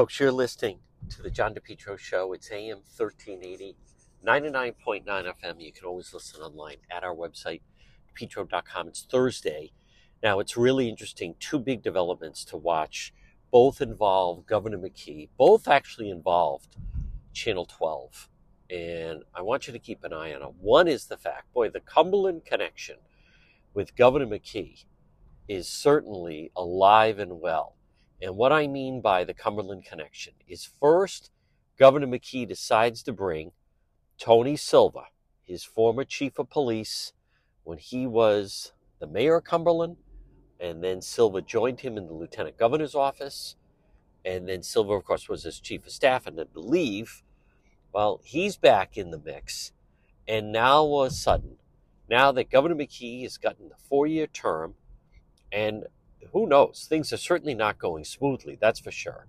Folks, you're listening to the John DePetro Show. It's AM 1380, 99.9 FM. You can always listen online at our website, petro.com. It's Thursday. Now, it's really interesting. Two big developments to watch. Both involve Governor McKee. Both actually involved Channel 12. And I want you to keep an eye on it. One is the fact, boy, the Cumberland connection with Governor McKee is certainly alive and well. And what I mean by the Cumberland connection is first, Governor McKee decides to bring Tony Silva, his former chief of police, when he was the mayor of Cumberland, and then Silva joined him in the lieutenant governor's office, and then Silva, of course, was his chief of staff, and then leave. Well, he's back in the mix, and now all of a sudden, now that Governor McKee has gotten a four-year term, and who knows? Things are certainly not going smoothly, that's for sure.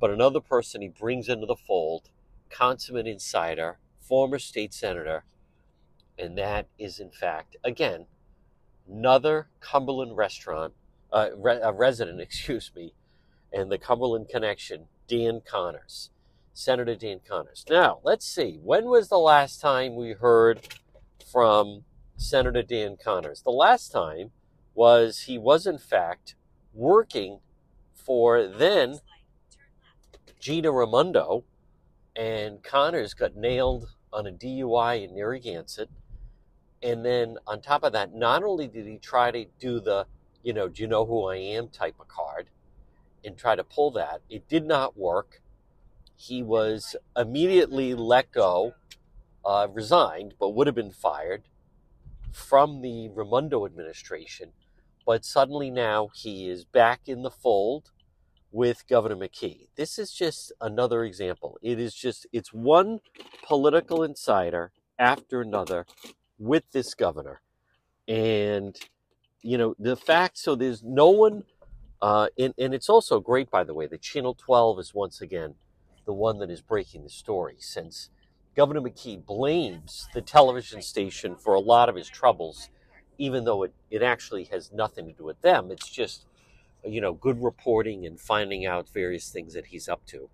But another person he brings into the fold, consummate insider, former state senator, and that is, in fact, again, another Cumberland restaurant, uh, re- a resident, excuse me, and the Cumberland connection, Dan Connors, Senator Dan Connors. Now, let's see. When was the last time we heard from Senator Dan Connors? The last time was he was in fact working for then Gina Raimondo, and Connors got nailed on a DUI in Narragansett. And then on top of that, not only did he try to do the, you know, do you know who I am type of card and try to pull that, it did not work. He was immediately let go, uh, resigned, but would have been fired from the Raimondo administration but suddenly now he is back in the fold with Governor McKee. This is just another example. It is just, it's one political insider after another with this governor. And, you know, the fact, so there's no one, uh, and, and it's also great, by the way, that Channel 12 is once again the one that is breaking the story since Governor McKee blames the television station for a lot of his troubles even though it, it actually has nothing to do with them. It's just, you know, good reporting and finding out various things that he's up to.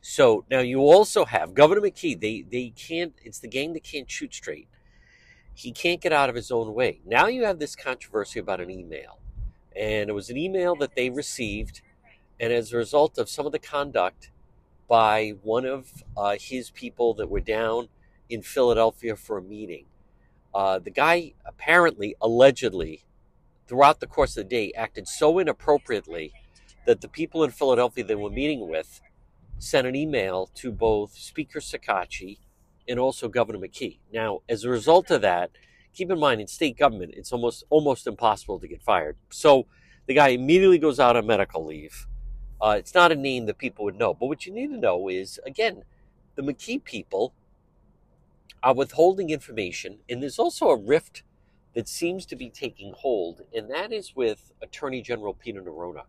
So now you also have Governor McKee. They they can't. It's the game that can't shoot straight. He can't get out of his own way. Now you have this controversy about an email, and it was an email that they received, and as a result of some of the conduct by one of uh, his people that were down in Philadelphia for a meeting, uh, the guy apparently, allegedly, throughout the course of the day, acted so inappropriately that the people in Philadelphia they were meeting with sent an email to both Speaker Shekarchi and also Governor McKee. Now, as a result of that, keep in mind in state government, it's almost almost impossible to get fired. So the guy immediately goes out on medical leave. Uh, it's not a name that people would know, but what you need to know is again, the McKee people are withholding information, and there's also a rift that seems to be taking hold, and that is with Attorney General Peter Neronha.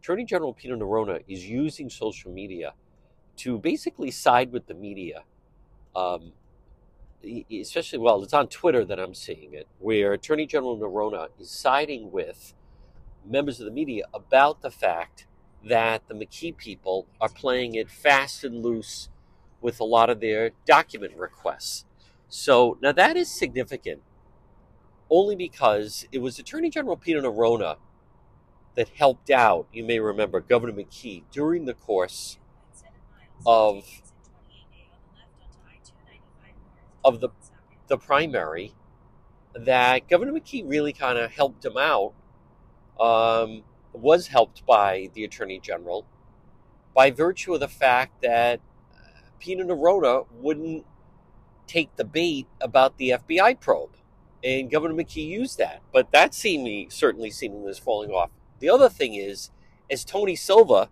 Attorney General Peter Neronha is using social media to basically side with the media. Um, especially, well, it's on Twitter that I'm seeing it, where Attorney General Neronha is siding with members of the media about the fact that the McKee people are playing it fast and loose with a lot of their document requests. So now that is significant only because it was Attorney General Peter Neronha that helped out, you may remember, Governor McKee during the course of of the the primary that Governor McKee really kind of helped him out, um, was helped by the Attorney General by virtue of the fact that Peter Neronha wouldn't take the bait about the FBI probe. And Governor McKee used that. But that seemingly, certainly seemingly is falling off. The other thing is, as Tony Silva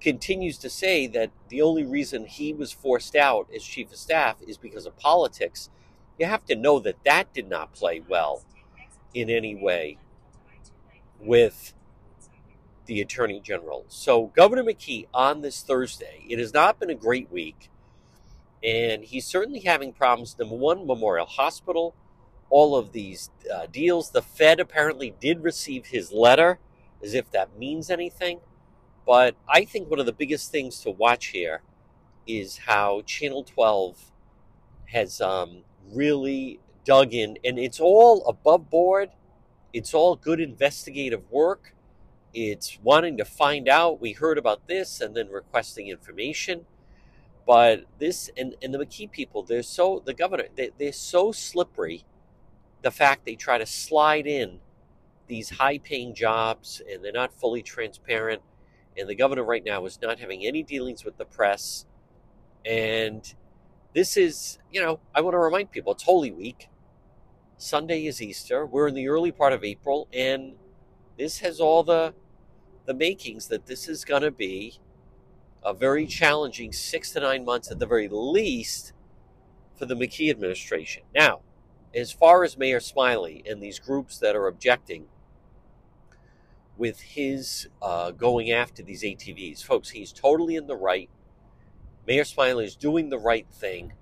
continues to say that the only reason he was forced out as chief of staff is because of politics, you have to know that that did not play well in any way with the attorney general. So, Governor McKee on this Thursday, it has not been a great week and he's certainly having problems. Number one, Memorial Hospital, all of these uh, deals. The Fed apparently did receive his letter, as if that means anything. But I think one of the biggest things to watch here is how Channel 12 has um, really dug in, and it's all above board. It's all good investigative work. It's wanting to find out. We heard about this and then requesting information. But this and, and the McKee people, they're so the governor, they, they're so slippery. The fact they try to slide in these high-paying jobs and they're not fully transparent. And the governor right now is not having any dealings with the press. And this is, you know, I want to remind people it's Holy Week. Sunday is Easter. We're in the early part of April, and this has all the the makings that this is going to be a very challenging six to nine months at the very least for the McKee administration. Now, as far as Mayor Smiley and these groups that are objecting with his uh, going after these ATVs, folks, he's totally in the right. Mayor Smiley is doing the right thing.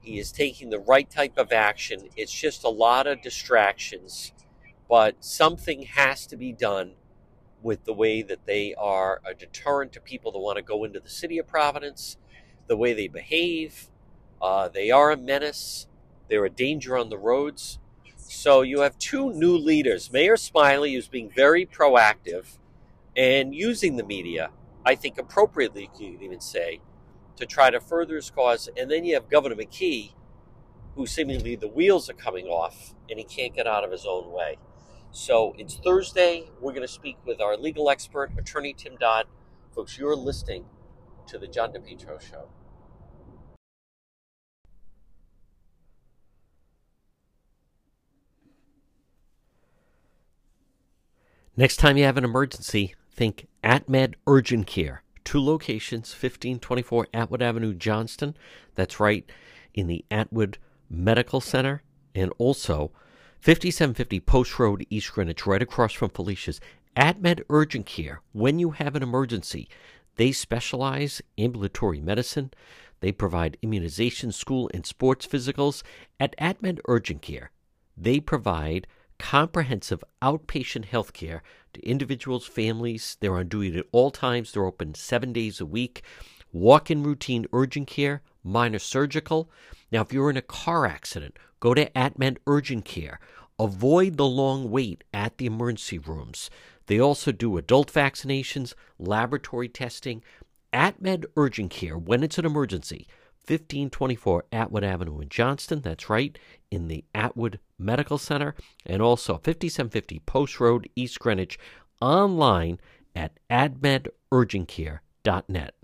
He is taking the right type of action. It's just a lot of distractions, but something has to be done with the way that they are a deterrent to people that want to go into the city of Providence, the way they behave. Uh, they are a menace. They're a danger on the roads. So you have two new leaders Mayor Smiley, who's being very proactive and using the media, I think appropriately, you could even say, to try to further his cause. And then you have Governor McKee, who seemingly the wheels are coming off and he can't get out of his own way. So it's Thursday. We're going to speak with our legal expert, attorney Tim Dodd. Folks, you're listening to the John DePetro Show. Next time you have an emergency, think AtMed Urgent Care. Two locations, 1524 Atwood Avenue, Johnston. That's right in the Atwood Medical Center. And also 5750 Post Road, East Greenwich, right across from Felicia's. AtMed Urgent Care, when you have an emergency, they specialize in ambulatory medicine. They provide immunization, school, and sports physicals. At AtMed Urgent Care, they provide comprehensive outpatient health care to individuals, families. They're on duty at all times. They're open seven days a week. Walk in routine urgent care, minor surgical. Now, if you're in a car accident, go to AtMed Urgent Care. Avoid the long wait at the emergency rooms. They also do adult vaccinations, laboratory testing. AtMed Urgent Care, when it's an emergency, 1524 Atwood Avenue in Johnston. That's right, in the Atwood Medical Center. And also 5750 Post Road, East Greenwich, online at atmedurgentcare.net.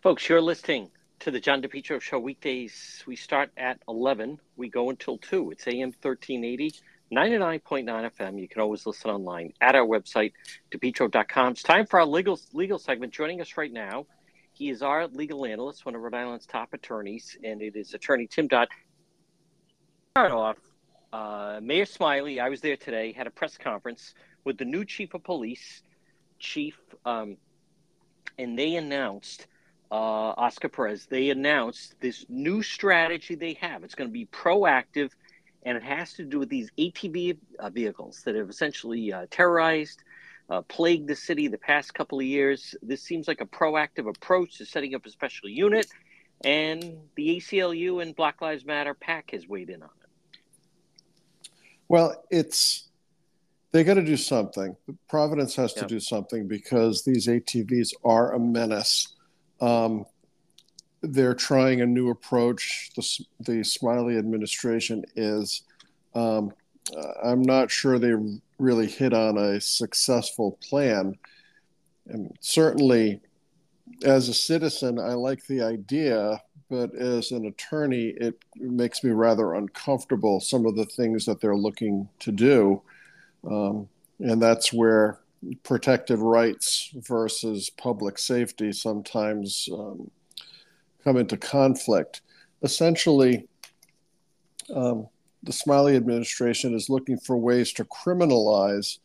Folks, you're listening to the John DePetro Show weekdays. We start at 11. We go until 2. It's AM 1380, 99.9 FM. You can always listen online at our website, depetro.com. It's time for our legal legal segment. Joining us right now, he is our legal analyst, one of Rhode Island's top attorneys, and it is attorney Tim Dodd. Start off, uh, Mayor Smiley, I was there today, had a press conference with the new chief of police, Chief, um, and they announced – uh, Oscar Perez, they announced this new strategy they have. It's going to be proactive, and it has to do with these ATV uh, vehicles that have essentially uh, terrorized, uh, plagued the city the past couple of years. This seems like a proactive approach to setting up a special unit, and the ACLU and Black Lives Matter PAC has weighed in on it. Well, it's they got to do something. Providence has to do something because these ATVs are a menace um, they're trying a new approach. The, the Smiley administration is. Um, uh, I'm not sure they really hit on a successful plan. And certainly, as a citizen, I like the idea, but as an attorney, it makes me rather uncomfortable some of the things that they're looking to do. Um, and that's where protected rights versus public safety sometimes um, come into conflict. Essentially, um, the Smiley administration is looking for ways to criminalize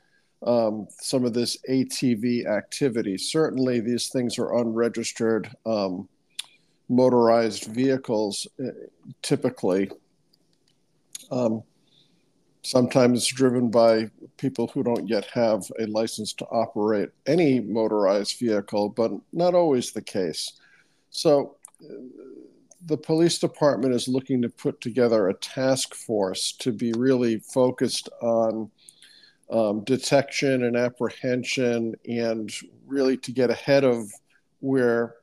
um, some of this ATV activity. Certainly, these things are unregistered um, motorized vehicles, uh, typically. Um, sometimes driven by people who don't yet have a license to operate any motorized vehicle, but not always the case. So the police department is looking to put together a task force to be really focused on um, detection and apprehension and really to get ahead of where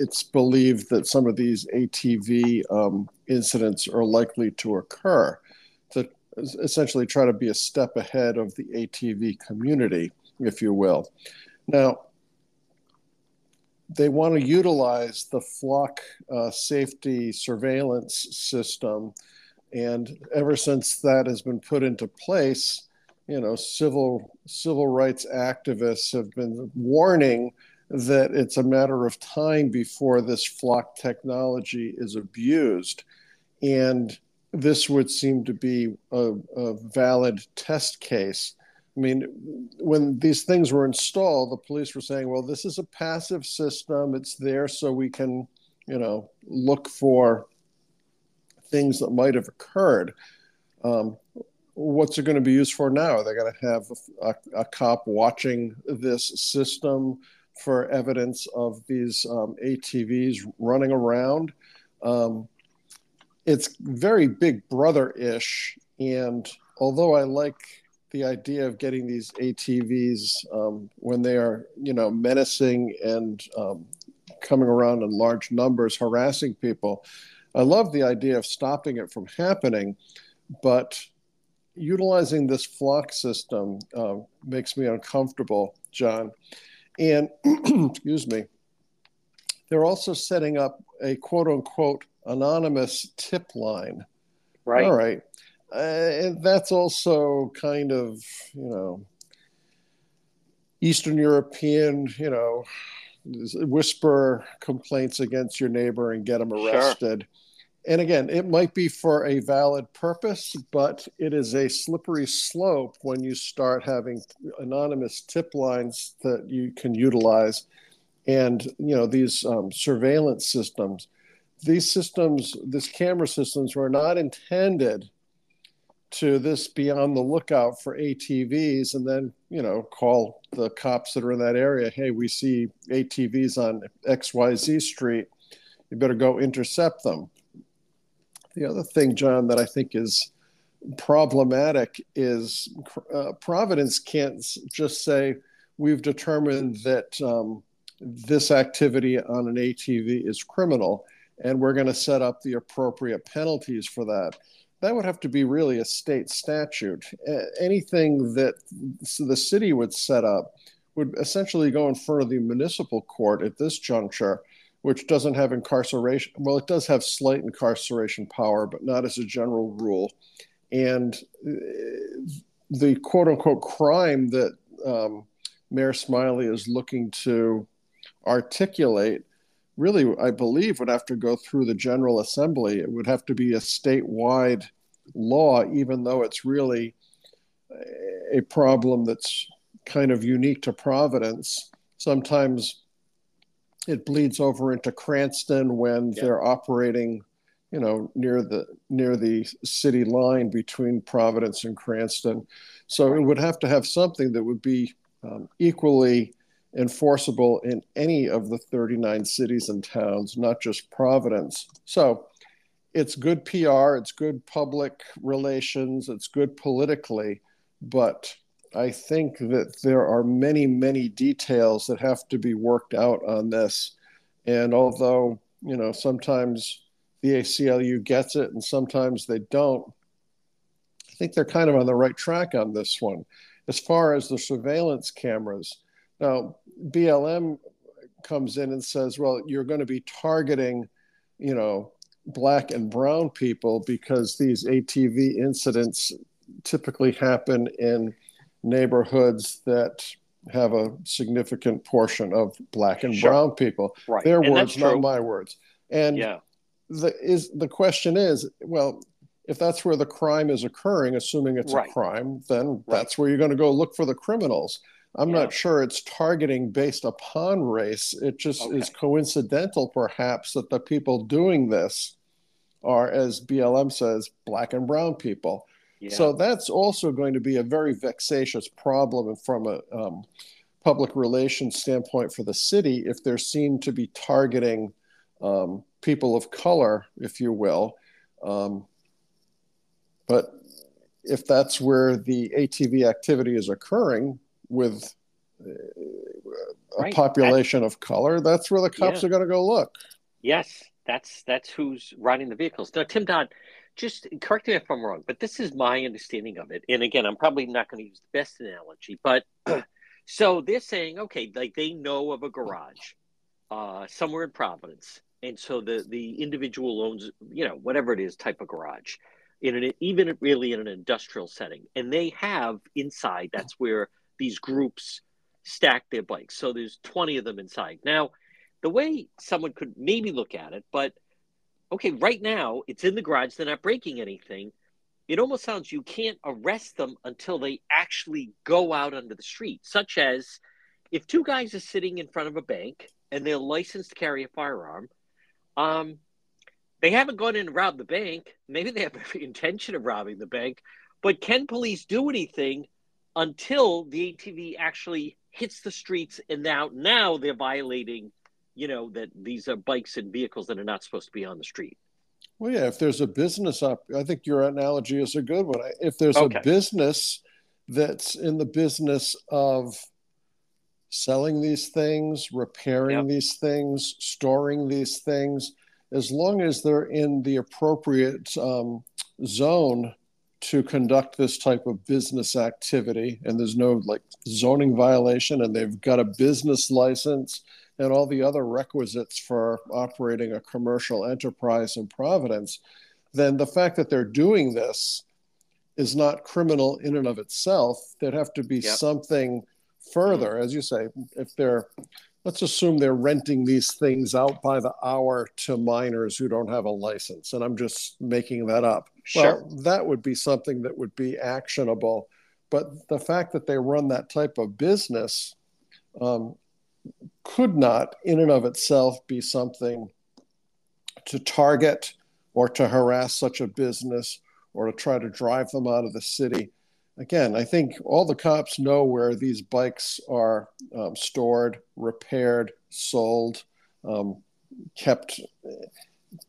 it's believed that some of these ATV um, incidents are likely to occur. Essentially try to be a step ahead of the ATV community, if you will. Now, they want to utilize the flock uh, safety surveillance system. And ever since that has been put into place, you know, civil civil rights activists have been warning that it's a matter of time before this flock technology is abused. And this would seem to be a, a valid test case I mean, when these things were installed, the police were saying, well, this is a passive system. It's there so we can, you know, look for things that might have occurred. Um, what's it going to be used for now? Are They're going to have a, a, cop watching this system for evidence of these um, ATVs running around. Um, it's very big brother ish. And although I like the idea of getting these ATVs um, when they are, you know, menacing and um, coming around in large numbers, harassing people. I love the idea of stopping it from happening, but utilizing this flock system uh, makes me uncomfortable, John. And excuse me, they're also setting up a quote unquote anonymous tip line. Right. All right uh, and that's also kind of you know Eastern European, you know, whisper complaints against your neighbor and get them arrested. Sure. And again, it might be for a valid purpose, but it is a slippery slope when you start having anonymous tip lines that you can utilize. And, you know, these um, surveillance systems, these systems, these camera systems were not intended to this be on the lookout for ATVs and then, you know, call the cops that are in that area. Hey, we see ATVs on XYZ Street. You better go intercept them. The other thing, John, that I think is problematic is uh, Providence can't just say, we've determined that um, this activity on an ATV is criminal and we're going to set up the appropriate penalties for that that would have to be really a state statute. Anything that the city would set up would essentially go in front of the municipal court at this juncture, which doesn't have incarceration. Well, it does have slight incarceration power, but not as a general rule. And uh, the quote unquote crime that um, Mayor Smiley is looking to articulate really, I believe, would have to go through the General Assembly. It would have to be a statewide law, even though it's really a problem that's kind of unique to Providence. Sometimes it bleeds over into Cranston when yeah. they're operating, you know, near the near the city line between Providence and Cranston. So it would have to have something that would be um, equally enforceable in any of the 39 cities and towns, not just Providence. So it's good PR, it's good public relations, it's good politically, but I think that there are many, many details that have to be worked out on this. And although, you know, sometimes the ACLU gets it and sometimes they don't, I think they're kind of on the right track on this one. As far as the surveillance cameras, now, BLM comes in and says, well, you're going to be targeting, you know, black and brown people because these ATV incidents typically happen in neighborhoods that have a significant portion of black and sure. brown people. Right. Their and words, not my words. And yeah. the is the question is, well, if that's where the crime is occurring, assuming it's right. a crime, then right. that's where you're going to go look for the criminals. I'm yeah. not sure it's targeting based upon race. It just okay. is coincidental, perhaps, that the people doing this are, as BLM says, black and brown people. Yeah. So that's also going to be a very vexatious problem from a um, public relations standpoint for the city if they're seen to be targeting um, people of color, if you will. Um, but if that's where the ATV activity is occurring with uh, a right. population that's, of color, that's where the cops yeah. are going to go look. Yes, that's that's who's riding the vehicles. Now, Tim Dodd, just correct me if I'm wrong, but this is my understanding of it. And again, I'm probably not going to use the best analogy, but so they're saying, okay, like they know of a garage uh, somewhere in Providence, and so the the individual owns, you know, whatever it is, type of garage, in an even really in an industrial setting, and they have inside. That's where these groups stack their bikes. So there's 20 of them inside. Now, the way someone could maybe look at it, but okay, right now it's in the garage, they're not breaking anything. It almost sounds you can't arrest them until they actually go out onto the street, such as if two guys are sitting in front of a bank and they're licensed to carry a firearm, um, they haven't gone in and robbed the bank. Maybe they have every intention of robbing the bank, but can police do anything until the ATV actually hits the streets and now now they're violating you know that these are bikes and vehicles that are not supposed to be on the street. Well, yeah, if there's a business up, I think your analogy is a good one. If there's okay. a business that's in the business of selling these things, repairing yep. these things, storing these things, as long as they're in the appropriate um, zone to conduct this type of business activity, and there's no like zoning violation, and they've got a business license and all the other requisites for operating a commercial enterprise in Providence, then the fact that they're doing this is not criminal in and of itself. There'd have to be yep. something further, mm. as you say, if they're let's assume they're renting these things out by the hour to minors who don't have a license and i'm just making that up sure. well that would be something that would be actionable but the fact that they run that type of business um, could not, in and of itself, be something to target or to harass such a business or to try to drive them out of the city. Again, I think all the cops know where these bikes are um, stored, repaired, sold, um, kept,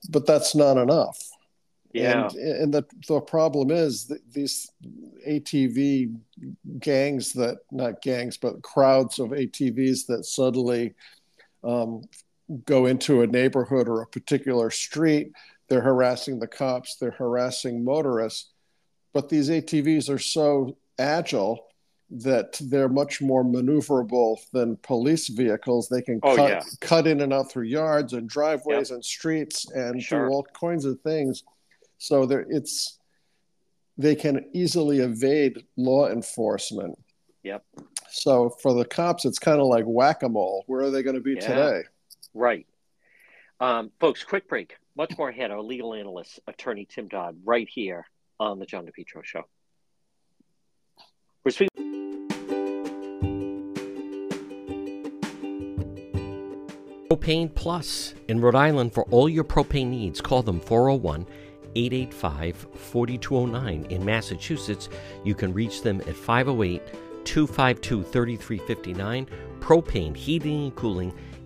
but that's not enough. Yeah. And, and the, the problem is that these ATV gangs that, not gangs, but crowds of ATVs that suddenly um, go into a neighborhood or a particular street, they're harassing the cops, they're harassing motorists. But these ATVs are so agile that they're much more maneuverable than police vehicles. They can oh, cut, yeah. cut in and out through yards and driveways yep. and streets and sure. do all kinds of things so there, it's they can easily evade law enforcement. Yep. So for the cops, it's kind of like whack a mole. Where are they going to be yeah. today? Right. Um, folks, quick break. Much more ahead. Our legal analyst, attorney Tim Dodd, right here on the John DePetro Show. We're speaking. Propane Plus in Rhode Island for all your propane needs. Call them 401- 885 4209. In Massachusetts, you can reach them at 508 252 3359. Propane Heating and Cooling.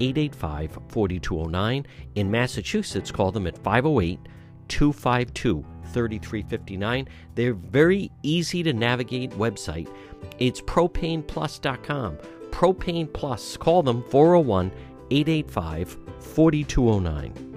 885 4209. In Massachusetts, call them at 508 252 3359. They're very easy to navigate website. It's propaneplus.com. Propane Plus. Call them 401 885 4209.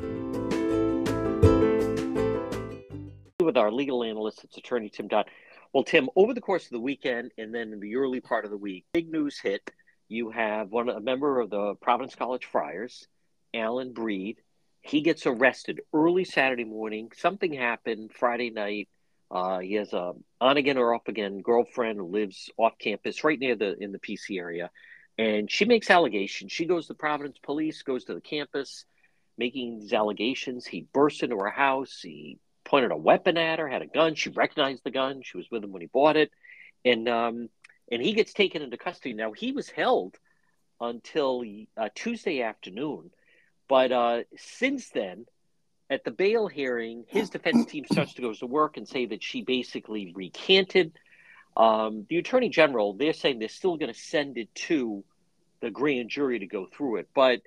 with our legal analyst, it's attorney Tim Dodd. Well, Tim, over the course of the weekend and then in the early part of the week, big news hit. You have one a member of the Providence College Friars, Alyn Breed. He gets arrested early Saturday morning. Something happened Friday night. Uh, he has a on again or off again girlfriend who lives off campus, right near the in the PC area, and she makes allegations. She goes to Providence Police, goes to the campus, making these allegations. He burst into her house. He pointed a weapon at her, had a gun. She recognized the gun. She was with him when he bought it, and um, and he gets taken into custody. Now he was held until uh, Tuesday afternoon, but uh, since then at the bail hearing, his defense team starts to go to work and say that she basically recanted. Um, the attorney general, they're saying they're still going to send it to the grand jury to go through it. But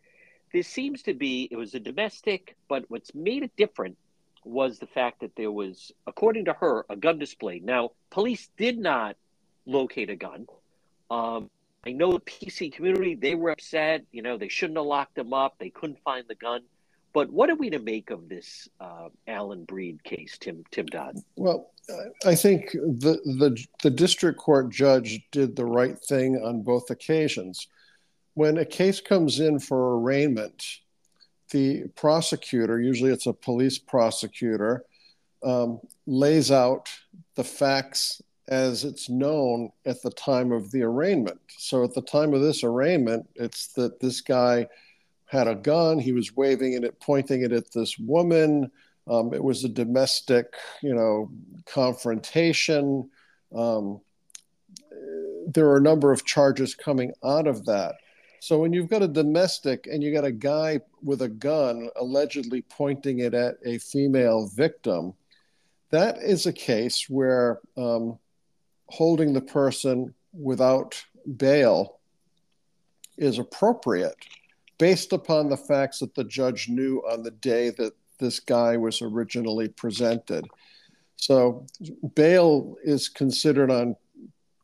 there seems to be, it was a domestic, but what's made it different was the fact that there was, according to her, a gun display. Now, police did not locate a gun. Um, I know the PC community, they were upset. You know, they shouldn't have locked them up. They couldn't find the gun. But what are we to make of this uh, Alyn Breed case, Tim Tim Dodd? Well, I think the, the the district court judge did the right thing on both occasions. When a case comes in for arraignment, the prosecutor, usually it's a police prosecutor, um, lays out the facts as it's known at the time of the arraignment. So at the time of this arraignment, it's that this guy had a gun. He was waving it, pointing it at this woman. Um, it was a domestic, you know, confrontation. Um, there are a number of charges coming out of that. So when you've got a domestic and you got a guy with a gun allegedly pointing it at a female victim, that is a case where um, holding the person without bail is appropriate based upon the facts that the judge knew on the day that this guy was originally presented. So, bail is considered on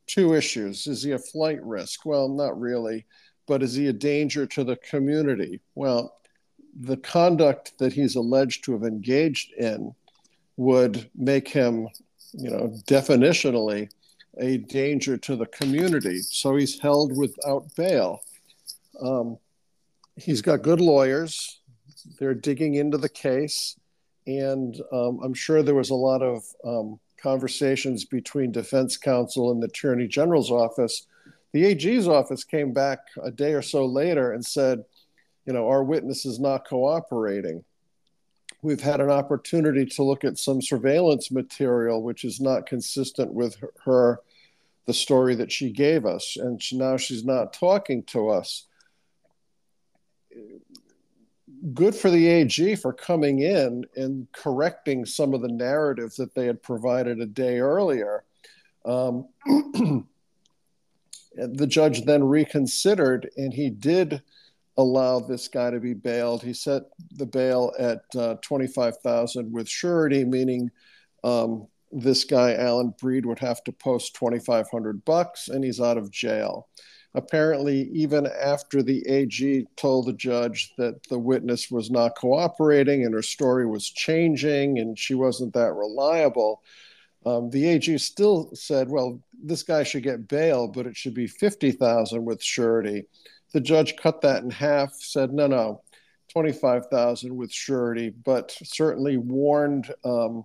two issues. Is he a flight risk? Well, not really. But is he a danger to the community? Well, the conduct that he's alleged to have engaged in would make him, you know, definitionally a danger to the community. So he's held without bail. Um, he's got good lawyers. They're digging into the case, and um, I'm sure there was a lot of um, conversations between defense counsel and the attorney general's office. The AG's office came back a day or so later and said, you know, our witness is not cooperating. We've had an opportunity to look at some surveillance material, which is not consistent with her, the story that she gave us, and she, now she's not talking to us good for the AG for coming in and correcting some of the narrative that they had provided a day earlier. Um, the judge then reconsidered and he did allow this guy to be bailed. He set the bail at uh, 25,000 with surety, meaning um, this guy, Alyn Breed, would have to post 2,500 bucks and he's out of jail apparently, even after the AG told the judge that the witness was not cooperating and her story was changing and she wasn't that reliable, um, the AG still said, well, this guy should get bail, but it should be 50,000 with surety. The judge cut that in half, said, no, no, 25,000 with surety, but certainly warned um,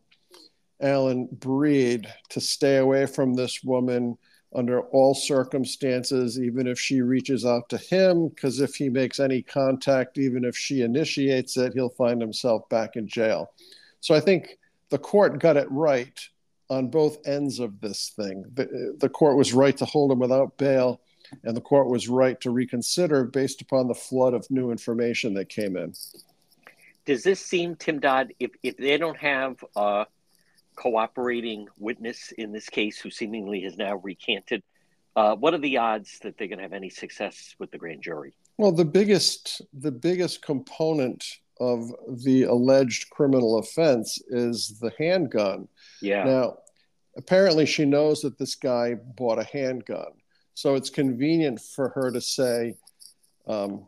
Alyn Breed to stay away from this woman under all circumstances, even if she reaches out to him, because if he makes any contact, even if she initiates it, he'll find himself back in jail. So I think the court got it right on both ends of this thing. The, the court was right to hold him without bail, and the court was right to reconsider based upon the flood of new information that came in. Does this seem, Tim Dodd, if, if they don't have uh, cooperating witness in this case who seemingly has now recanted. Uh, what are the odds that they're going to have any success with the grand jury? Well, the biggest the biggest component of the alleged criminal offense is the handgun. Yeah. Now, apparently, she knows that this guy bought a handgun, so it's convenient for her to say, um,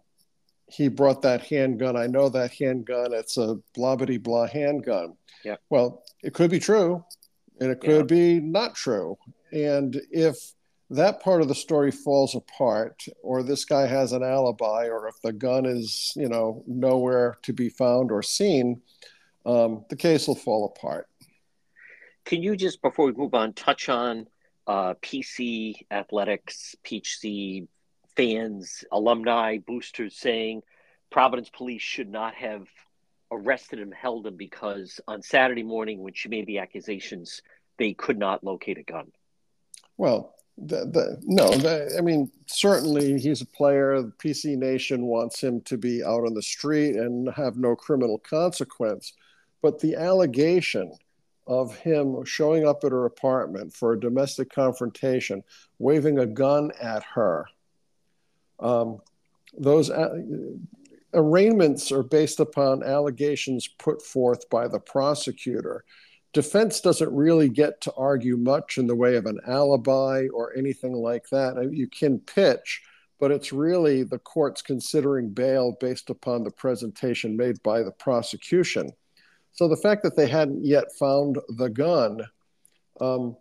"He brought that handgun. I know that handgun. It's a blah blah blah handgun." Yeah. Well, it could be true and it could yeah. be not true. And if that part of the story falls apart, or this guy has an alibi, or if the gun is, you know, nowhere to be found or seen, um, the case will fall apart. can you just before we move on touch on uh, PC athletics, PHC fans, alumni, boosters saying Providence police should not have arrested him, held him because on Saturday morning when she made the accusations, they could not locate a gun. Well, the, the, no, the, I mean, certainly he's a player. The PC Nation wants him to be out on the street and have no criminal consequence. But the allegation of him showing up at her apartment for a domestic confrontation, waving a gun at her, um, those uh, arraignments are based upon allegations put forth by the prosecutor defense doesn't really get to argue much in the way of an alibi or anything like that. You can pitch, but it's really the court's considering bail based upon the presentation made by the prosecution. So the fact that they hadn't yet found the gun um,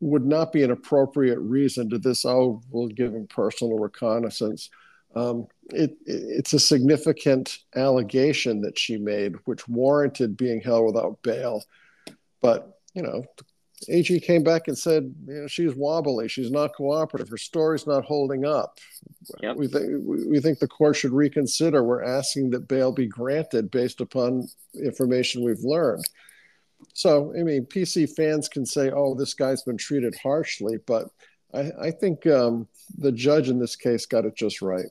would not be an appropriate reason to this, oh, we'll give him personal recognizance. Um, it, it's a significant allegation that she made, which warranted being held without bail. But, you know, AG came back and said, you know, she's wobbly, she's not cooperative, her story's not holding up. Yep. We, think, we think the court should reconsider. We're asking that bail be granted based upon information we've learned. So, I mean, PC fans can say, oh, this guy's been treated harshly, but I, I think um, the judge in this case got it just right.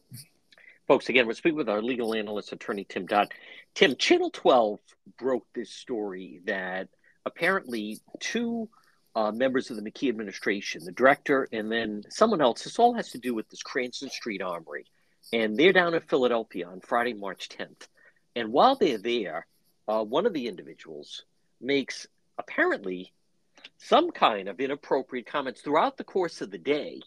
Folks, again, we're speaking with our legal analyst, attorney Tim Dodd. Tim, Channel 12 broke this story that apparently two uh, members of the McKee administration, the director, and then someone else, this all has to do with this Cranston Street Armory. And they're down in Philadelphia on Friday, March 10th. And while they're there, uh, one of the individuals makes apparently some kind of inappropriate comments throughout the course of the day.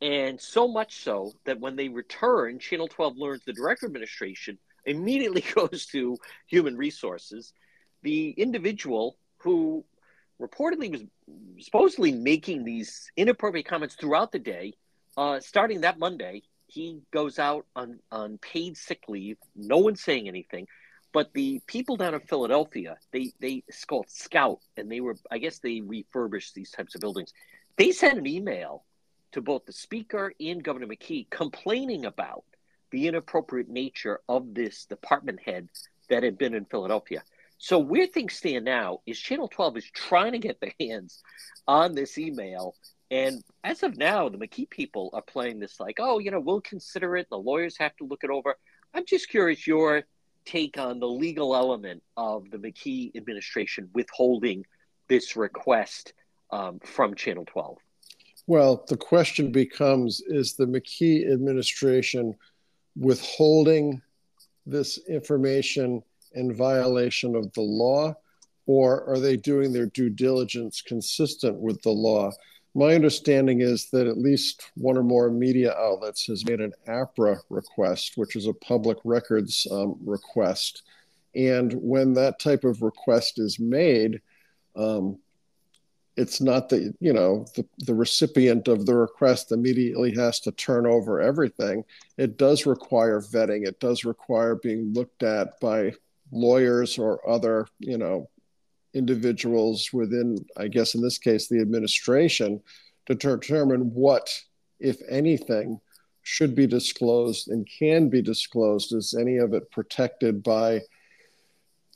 And so much so that when they return, Channel 12 learns the director administration immediately goes to human resources. The individual who reportedly was supposedly making these inappropriate comments throughout the day, uh, starting that Monday, he goes out on, on paid sick leave. No one's saying anything. But the people down in Philadelphia, they they called Scout, and they were I guess they refurbished these types of buildings. They sent an email to both the speaker and Governor McKee complaining about the inappropriate nature of this department head that had been in Philadelphia. So where things stand now is Channel 12 is trying to get their hands on this email. And as of now, the McKee people are playing this like, oh, you know, we'll consider it. The lawyers have to look it over. I'm just curious your take on the legal element of the McKee administration withholding this request um, from Channel 12? Well, the question becomes is the McKee administration withholding this information in violation of the law, or are they doing their due diligence consistent with the law? My understanding is that at least one or more media outlets has made an APRA request, which is a public records um, request. And when that type of request is made, um, it's not that you know the, the recipient of the request immediately has to turn over everything it does require vetting it does require being looked at by lawyers or other you know individuals within, I guess in this case, the administration to determine what, if anything, should be disclosed and can be disclosed. Is any of it protected by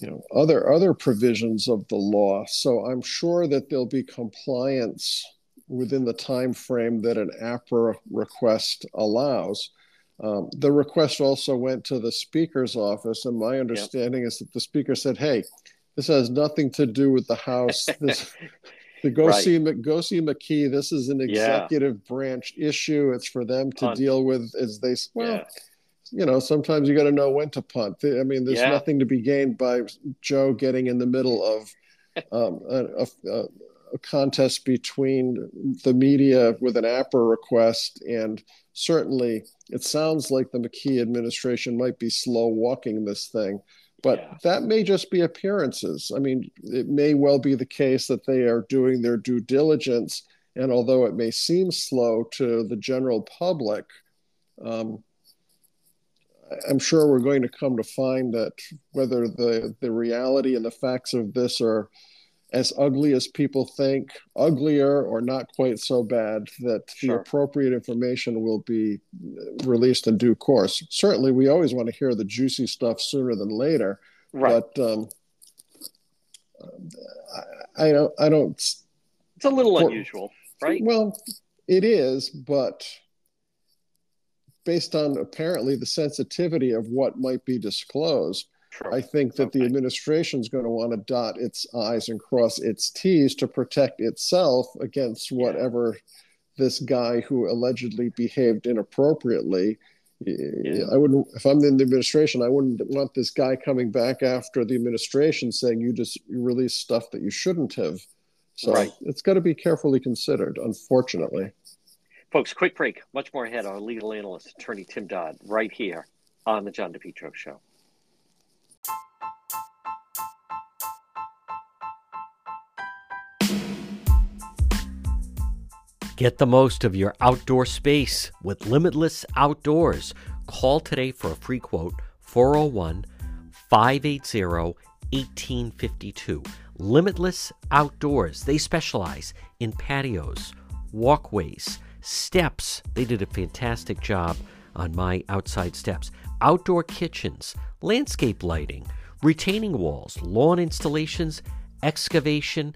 you know other other provisions of the law? So I'm sure that there'll be compliance within the time frame that an APRA request allows. Um, the request also went to the speaker's office, and my understanding yep. is that the speaker said, "Hey, this has nothing to do with the House. This, the go right. see go see McKee. This is an executive yeah. branch issue. It's for them to deal with as they well. Yeah. You know, sometimes you got to know when to punt. I mean, there's yeah. nothing to be gained by Joe getting in the middle of um, a, a, a contest between the media with an APRA request and certainly it sounds like the McKee administration might be slow walking this thing. But yeah. that may just be appearances. I mean, it may well be the case that they are doing their due diligence. And although it may seem slow to the general public, um, I'm sure we're going to come to find that whether the, the reality and the facts of this are as ugly as people think, uglier or not quite so bad, that sure. the appropriate information will be released in due course. Certainly, we always want to hear the juicy stuff sooner than later. Right. But um, I, I, don't. I don't. It's a little for, unusual, right? Well, it is, but based on apparently the sensitivity of what might be disclosed, I think that okay. the administration is going to want to dot its I's and cross its T's to protect itself against whatever yeah. this guy who allegedly behaved inappropriately. Yeah. I wouldn't, if I'm in the administration, I wouldn't want this guy coming back after the administration saying you just you released stuff that you shouldn't have. So right. it's got to be carefully considered, unfortunately. Folks, quick break. Much more ahead. Our legal analyst, attorney Tim Dodd, right here on the John DePetro Show. Get the most of your outdoor space with Limitless Outdoors. Call today for a free quote 401 580 1852. Limitless Outdoors. They specialize in patios, walkways, steps. They did a fantastic job on my outside steps. Outdoor kitchens, landscape lighting, retaining walls, lawn installations, excavation.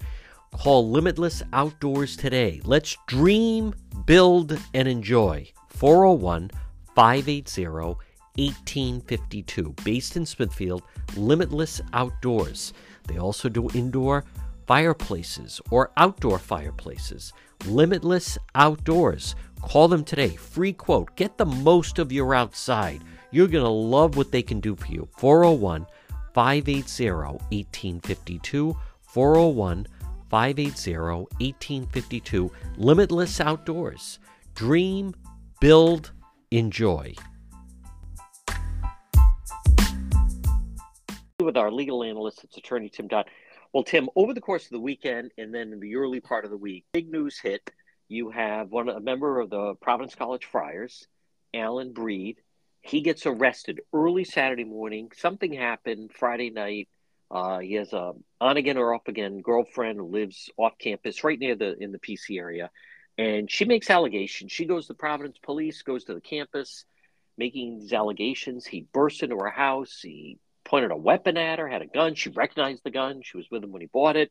Call Limitless Outdoors today. Let's dream, build, and enjoy. 401 580 1852. Based in Smithfield, Limitless Outdoors. They also do indoor fireplaces or outdoor fireplaces. Limitless Outdoors. Call them today. Free quote. Get the most of your outside. You're going to love what they can do for you. 401 580 1852. 401 580 1852. Limitless Outdoors. Dream, build, enjoy. With our legal analyst, it's attorney Tim Dodd. Well, Tim, over the course of the weekend and then in the early part of the week, big news hit. You have one a member of the Providence College Friars, Alyn Breed. He gets arrested early Saturday morning. Something happened Friday night uh, he has a on again or off again girlfriend who lives off campus, right near the in the PC area, and she makes allegations. She goes to Providence Police, goes to the campus, making these allegations. He bursts into her house. He pointed a weapon at her, had a gun. She recognized the gun. She was with him when he bought it,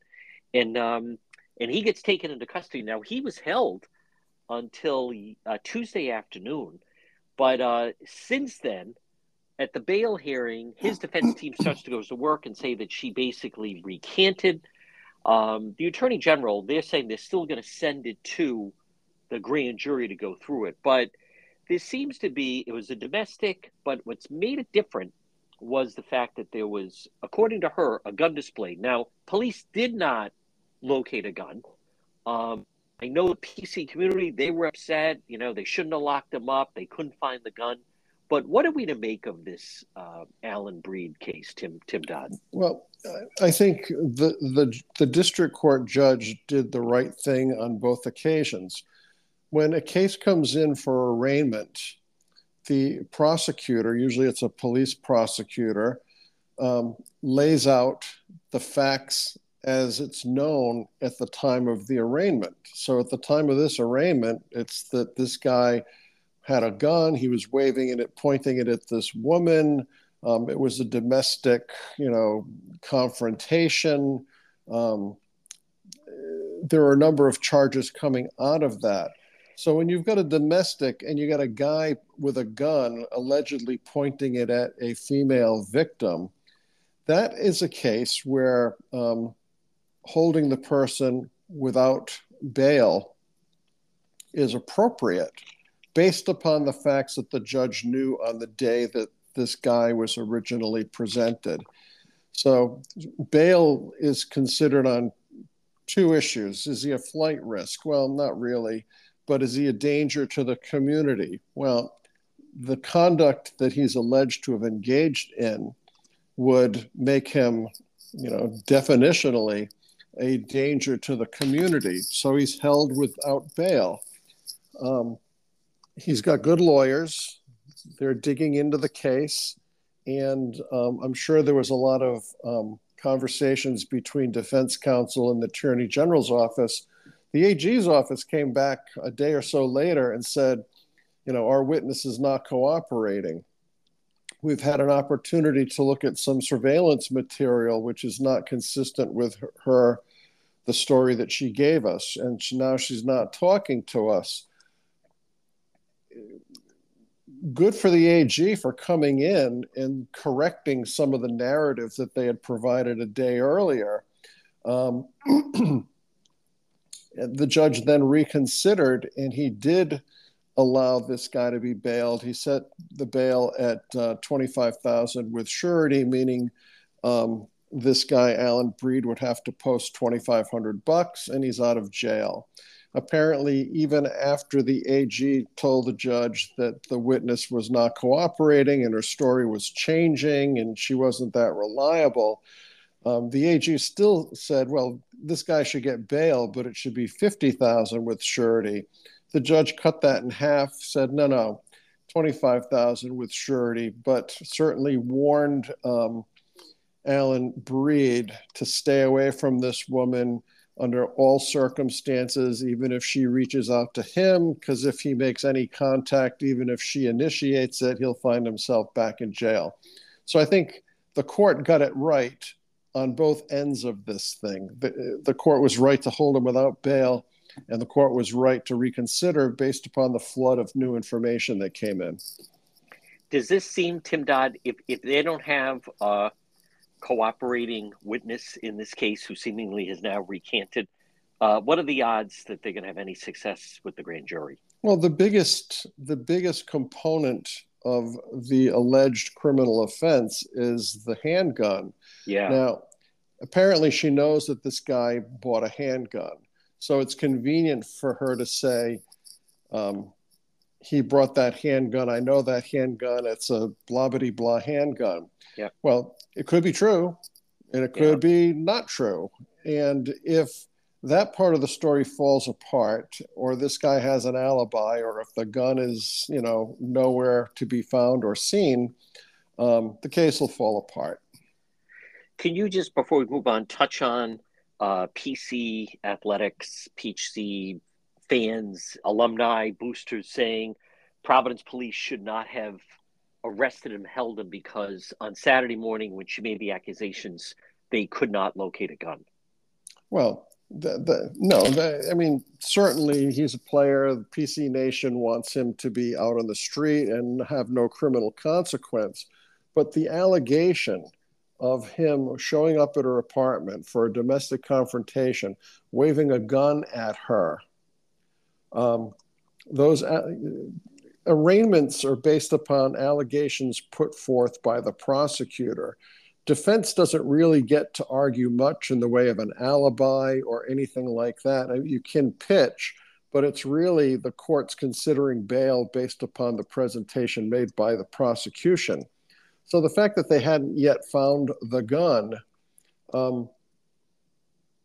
and um, and he gets taken into custody. Now he was held until uh, Tuesday afternoon, but uh, since then at the bail hearing, his defense team starts to go to work and say that she basically recanted. Um, the attorney general, they're saying they're still going to send it to the grand jury to go through it. But This seems to be, it was a domestic, but what's made it different was the fact that there was, according to her, a gun displayed. Now, police did not locate a gun. Um, I know the PC community, they were upset. You know, they shouldn't have locked them up. They couldn't find the gun. But what are we to make of this uh, Alyn Breed case, Tim Tim Dodd? Well, I think the, the the district court judge did the right thing on both occasions. When a case comes in for arraignment, the prosecutor, usually it's a police prosecutor, um, lays out the facts as it's known at the time of the arraignment. So at the time of this arraignment, it's that this guy had a gun. He was waving it, pointing it at this woman. Um, it was a domestic, you know, confrontation. Um, there are a number of charges coming out of that. So when you've got a domestic and you got a guy with a gun allegedly pointing it at a female victim, that is a case where um, holding the person without bail is appropriate based upon the facts that the judge knew on the day that this guy was originally presented. So bail is considered on two issues. Is he a flight risk? Well, not really. But is he a danger to the community? Well, the conduct that he's alleged to have engaged in would make him, you know, definitionally a danger to the community. So he's held without bail. Um, he's got good lawyers. They're digging into the case, and um, I'm sure there was a lot of um, conversations between defense counsel and the attorney general's office. The AG's office came back a day or so later and said, you know, our witness is not cooperating. We've had an opportunity to look at some surveillance material, which is not consistent with her, the story that she gave us. And now she's not talking to us good for the AG for coming in and correcting some of the narrative that they had provided a day earlier. Um, the judge then reconsidered and he did allow this guy to be bailed. He set the bail at uh, 25,000 with surety, meaning um, this guy, Alyn Breed, would have to post 2,500 bucks and he's out of jail apparently, even after the AG told the judge that the witness was not cooperating and her story was changing and she wasn't that reliable, um, the AG still said, "Well, this guy should get bail, but it should be fifty thousand with surety." The judge cut that in half, said, "No, no, twenty-five thousand with surety," but certainly warned um, Alyn Breed to stay away from this woman under all circumstances, even if she reaches out to him, because if he makes any contact, even if she initiates it, he'll find himself back in jail. So I think the court got it right on both ends of this thing. The, the court was right to hold him without bail, and the court was right to reconsider based upon the flood of new information that came in. Does this seem, Tim Dodd, if, if they don't have a cooperating witness in this case who seemingly has now recanted. Uh, what are the odds that they're going to have any success with the grand jury? Well, the biggest the biggest component of the alleged criminal offense is the handgun. Yeah. Now, apparently, she knows that this guy bought a handgun, so it's convenient for her to say, um, "He brought that handgun. I know that handgun. It's a blah blah blah handgun." Yeah. Well, it could be true and it could yeah. be not true. And if that part of the story falls apart, or this guy has an alibi, or if the gun is, you know, nowhere to be found or seen, um, the case will fall apart. Can you just, before we move on, touch on uh, PC athletics, PHC fans, alumni, boosters saying Providence police should not have arrested him, held him because on Saturday morning, when she made the accusations, they could not locate a gun. Well, the, the, no, the, I mean, certainly he's a player. The PC Nation wants him to be out on the street and have no criminal consequence. But the allegation of him showing up at her apartment for a domestic confrontation, waving a gun at her, um, those arraignments are based upon allegations put forth by the prosecutor. Defense doesn't really get to argue much in the way of an alibi or anything like that. You can pitch, but it's really the court's considering bail based upon the presentation made by the prosecution. So the fact that they hadn't yet found the gun um,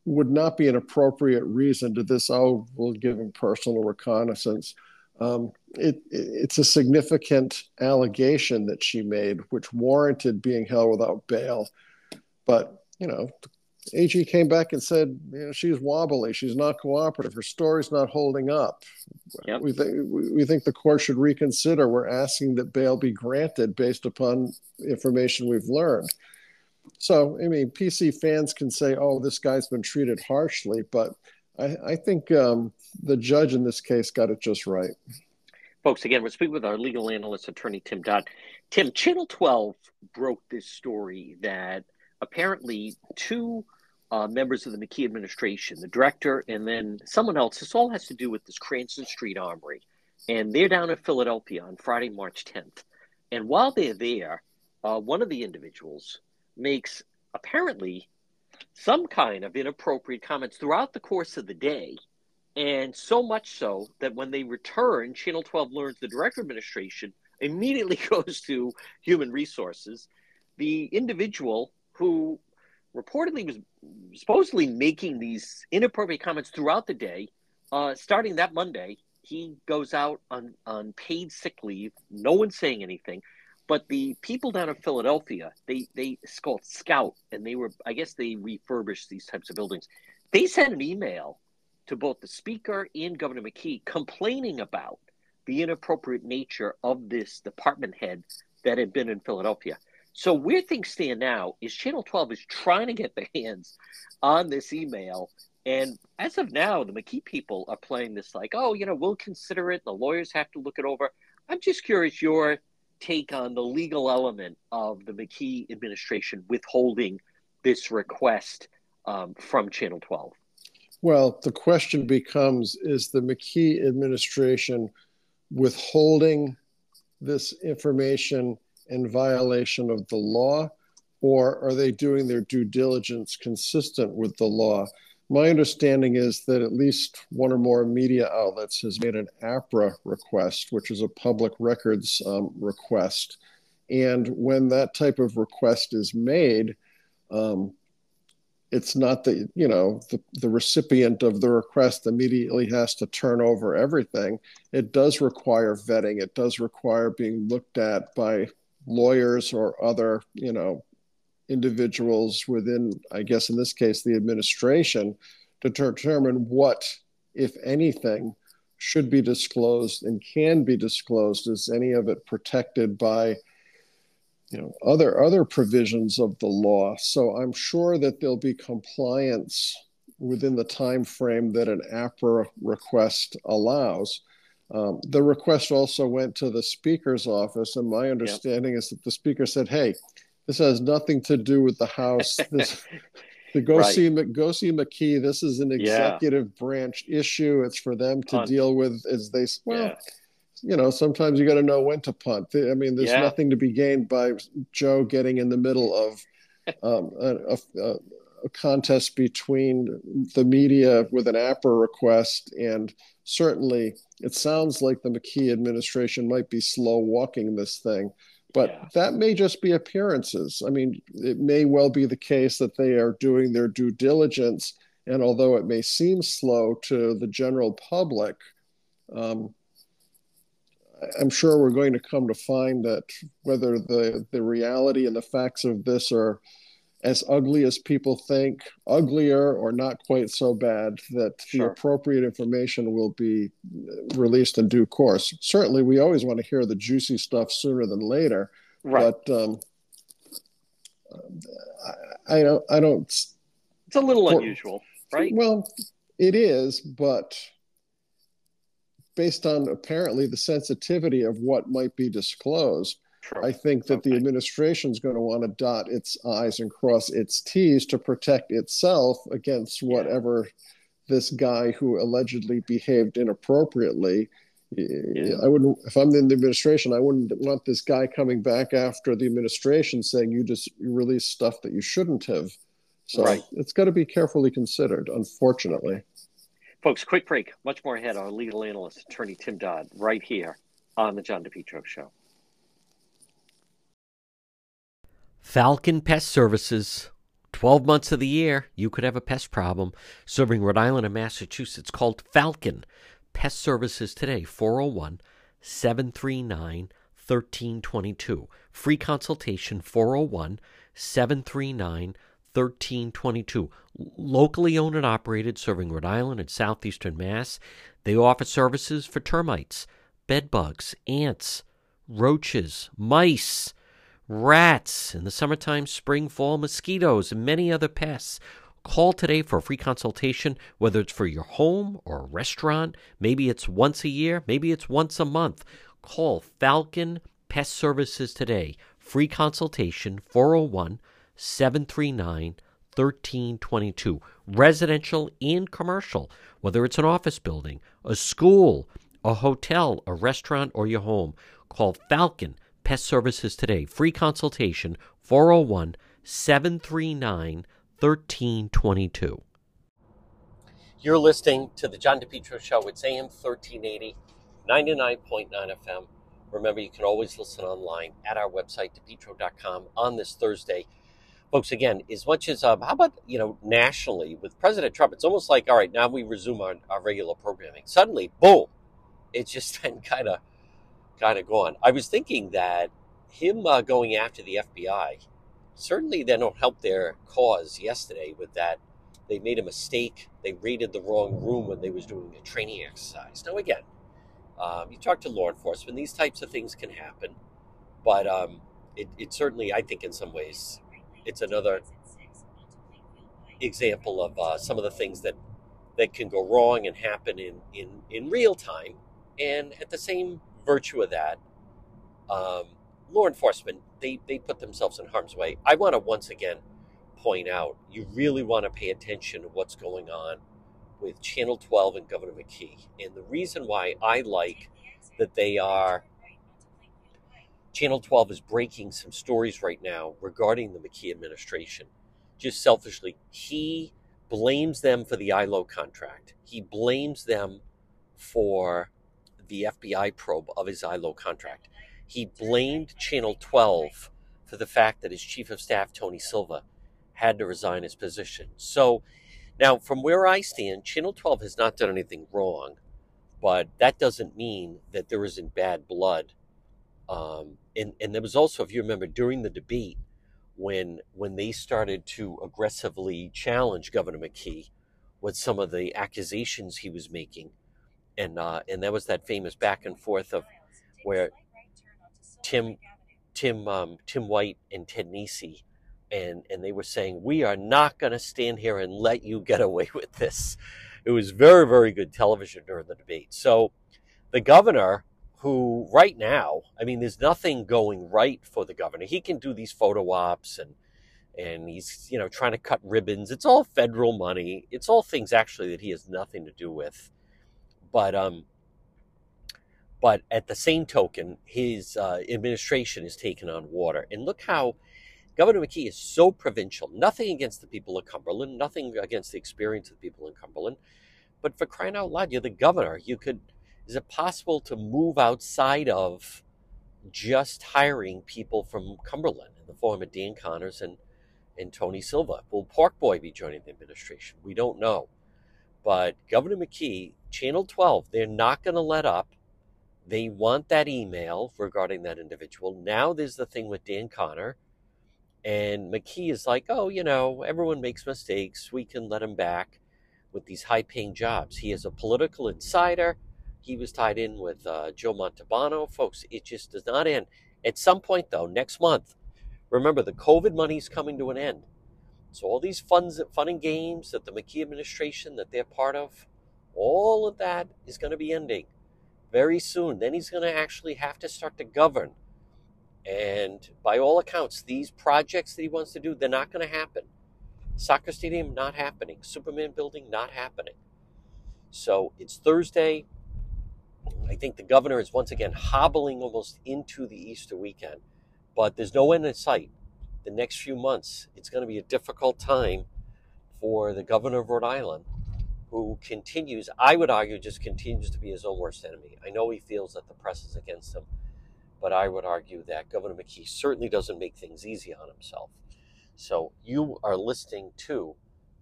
would not be an appropriate reason to this, oh, we'll give him personal recognizance. Um, it, it's a significant allegation that she made, which warranted being held without bail. But, you know, AG came back and said, you know, she's wobbly. She's not cooperative. Her story's not holding up. Yep. We, think, we think the court should reconsider. We're asking that bail be granted based upon information we've learned. So, I mean, PC fans can say, oh, this guy's been treated harshly, but I, I think um, the judge in this case got it just right. Folks, again, we're speaking with our legal analyst, attorney Tim Dodd. Tim, Channel 12 broke this story that apparently two uh, members of the McKee administration, the director, and then someone else, this all has to do with this Cranston Street Armory. And they're down in Philadelphia on Friday, March 10th. And while they're there, uh, one of the individuals makes apparently some kind of inappropriate comments throughout the course of the day and so much so that when they return, Channel 12 learns the director administration immediately goes to human resources. The individual who reportedly was supposedly making these inappropriate comments throughout the day, uh, starting that Monday, he goes out on, on paid sick leave. No one's saying anything. But the people down in Philadelphia, they they called Scout, and they were I guess they refurbished these types of buildings. They sent an email to both the speaker and Governor McKee complaining about the inappropriate nature of this department head that had been in Philadelphia. So where things stand now is Channel 12 is trying to get their hands on this email. And as of now, the McKee people are playing this like, oh, you know, we'll consider it. The lawyers have to look it over. I'm just curious your take on the legal element of the McKee administration withholding this request um, from Channel 12. Well, the question becomes is the McKee administration withholding this information in violation of the law, or are they doing their due diligence consistent with the law? My understanding is that at least one or more media outlets has made an APRA request, which is a public records um, request. And when that type of request is made, um, it's not that you know the, the recipient of the request immediately has to turn over everything it does require vetting it does require being looked at by lawyers or other you know individuals within i guess in this case the administration to determine what if anything should be disclosed and can be disclosed. Is any of it protected by you know other other provisions of the law? So i'm sure that there'll be compliance within the time frame that an APRA request allows um, the request also went to the speaker's office and my understanding yep. is that the speaker said hey this has nothing to do with the house this to go right. see go see mckee this is an executive yeah. branch issue it's for them to deal with as they well yeah you know, sometimes you got to know when to punt. I mean, there's yeah. nothing to be gained by Joe getting in the middle of um, a, a, a, contest between the media with an APRA request. And certainly, it sounds like the McKee administration might be slow walking this thing. But yeah. that may just be appearances. I mean, it may well be the case that they are doing their due diligence. And although it may seem slow to the general public, um, I'm sure we're going to come to find that whether the, the reality and the facts of this are as ugly as people think, uglier or not quite so bad, that sure. the appropriate information will be released in due course. Certainly, we always want to hear the juicy stuff sooner than later. Right. But um, I, I don't. I don't. It's a little for, unusual, right? Well, it is, but based on apparently the sensitivity of what might be disclosed, True. I think that okay. the administration is going to want to dot its I's and cross its T's to protect itself against whatever yeah. this guy who allegedly behaved inappropriately. Yeah. I wouldn't, if I'm in the administration, I wouldn't want this guy coming back after the administration saying you just you released stuff that you shouldn't have. So right. it's got to be carefully considered, unfortunately. Folks, quick break. Much more ahead. Our legal analyst, attorney Tim Dodd, right here on the John DePetro Show. Falcon Pest Services. 12 months of the year, you could have a pest problem. Serving Rhode Island and Massachusetts, called Falcon Pest Services today, 401 739 1322. Free consultation, 401 739 1322. Locally owned and operated, serving Rhode Island and southeastern Mass. They offer services for termites, bed bugs, ants, roaches, mice, rats, in the summertime, spring, fall, mosquitoes, and many other pests. Call today for a free consultation, whether it's for your home or restaurant. Maybe it's once a year, maybe it's once a month. Call Falcon Pest Services today. Free consultation 401 739 1322. Residential and commercial, whether it's an office building, a school, a hotel, a restaurant, or your home. Call Falcon Pest Services today. Free consultation 401 739 1322. You're listening to the John DePetro Show. It's AM 1380, 99.9 FM. Remember, you can always listen online at our website, depetro.com, on this Thursday folks, again, as much as um, how about you know nationally with President Trump, it's almost like all right, now we resume our, our regular programming. Suddenly, boom, it's just been kind of kind of gone. I was thinking that him uh, going after the FBI, certainly they don't help their cause yesterday with that. They made a mistake. They raided the wrong room when they was doing a training exercise. Now, again, um, you talk to law enforcement, these types of things can happen. But um, it, it certainly, I think, in some ways, it's another example of uh, some of the things that that can go wrong and happen in in in real time. And at the same virtue of that, um, law enforcement they they put themselves in harm's way. I want to once again point out you really want to pay attention to what's going on with Channel 12 and Governor McKee. And the reason why I like that they are Channel 12 is breaking some stories right now regarding the McKee administration. Just selfishly, he blames them for the ILO contract. He blames them for the FBI probe of his ILO contract. He blamed Channel 12 for the fact that his chief of staff, Tony Silva, had to resign his position. So now, from where I stand, Channel 12 has not done anything wrong, but that doesn't mean that there isn't bad blood. Um, and, and there was also, if you remember, during the debate, when when they started to aggressively challenge Governor McKee with some of the accusations he was making, and uh, and that was that famous back and forth of where Tim Tim um, Tim White and Ted Nesi and and they were saying we are not going to stand here and let you get away with this. It was very very good television during the debate. So the governor who right now, I mean there's nothing going right for the governor. He can do these photo ops and and he's you know trying to cut ribbons. It's all federal money. It's all things actually that he has nothing to do with. But um but at the same token, his uh, administration is taking on water. And look how Governor McKee is so provincial. Nothing against the people of Cumberland, nothing against the experience of the people in Cumberland. But for crying out loud, you're the governor. You could, is it possible to move outside of just hiring people from Cumberland in the form of Dan Connors and, and Tony Silva? Will Porkboy be joining the administration? We don't know. But Governor McKee, Channel 12, they're not going to let up. They want that email regarding that individual. Now there's the thing with Dan Connor and McKee is like, oh, you know, everyone makes mistakes. We can let him back with these high paying jobs. He is a political insider. He was tied in with uh, Joe Montalbano. Folks, it just does not end. At some point, though, next month, remember the COVID money is coming to an end. So all these funds, fun and games that the McKee administration that they're part of, all of that is going to be ending very soon. Then he's going to actually have to start to govern and by all accounts, these projects that he wants to do, they're not going to happen. Soccer stadium, not happening. Superman building, not happening. So it's Thursday. I think the governor is once again hobbling almost into the Easter weekend, but there's no end in sight. The next few months, it's going to be a difficult time for the governor of Rhode Island, who continues, I would argue, just continues to be his own worst enemy. I know he feels that the press is against him but I would argue that Governor McKee certainly doesn't make things easy on himself. So you are listening to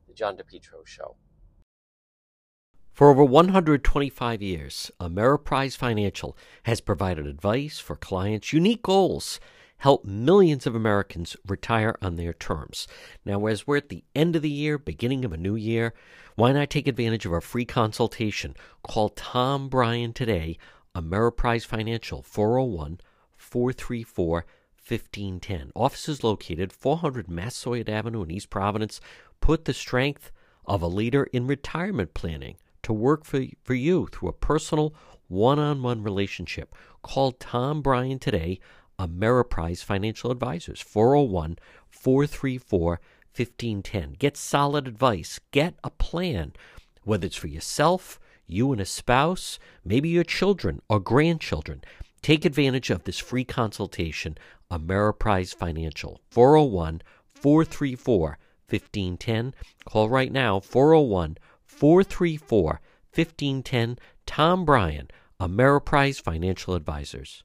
the John DePetro Show. For over 125 years, Ameriprise Financial has provided advice for clients' unique goals, help millions of Americans retire on their terms. Now, as we're at the end of the year, beginning of a new year, why not take advantage of our free consultation? Call Tom Bryan today, Ameriprise Financial, 401 434 1510. Offices located 400 Massasoit Avenue in East Providence put the strength of a leader in retirement planning to work for, for you through a personal one on one relationship. Call Tom Bryan today, Ameriprise Financial Advisors, 401 434 1510. Get solid advice, get a plan, whether it's for yourself, you and a spouse, maybe your children or grandchildren. Take advantage of this free consultation, Ameriprise Financial, 401 434 1510. Call right now, 401 434 1510. Tom Bryan, Ameriprise Financial Advisors.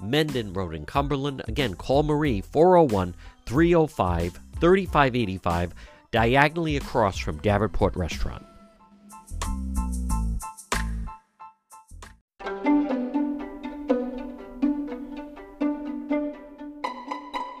Mendon Road in Cumberland. Again, call Marie 401 305 3585, diagonally across from Davenport Restaurant.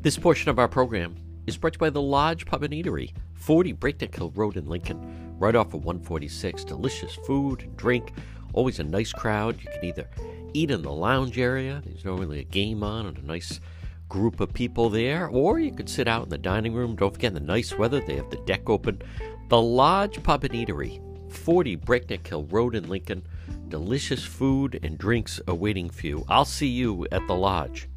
This portion of our program is brought to you by the Lodge Pub and Eatery, 40 Breakneck Hill Road in Lincoln, right off of 146. Delicious food and drink, always a nice crowd. You can either eat in the lounge area, there's normally a game on and a nice group of people there, or you could sit out in the dining room. Don't forget, in the nice weather, they have the deck open. The Lodge Pub and Eatery, 40 Breakneck Hill Road in Lincoln. Delicious food and drinks awaiting for you. I'll see you at the lodge.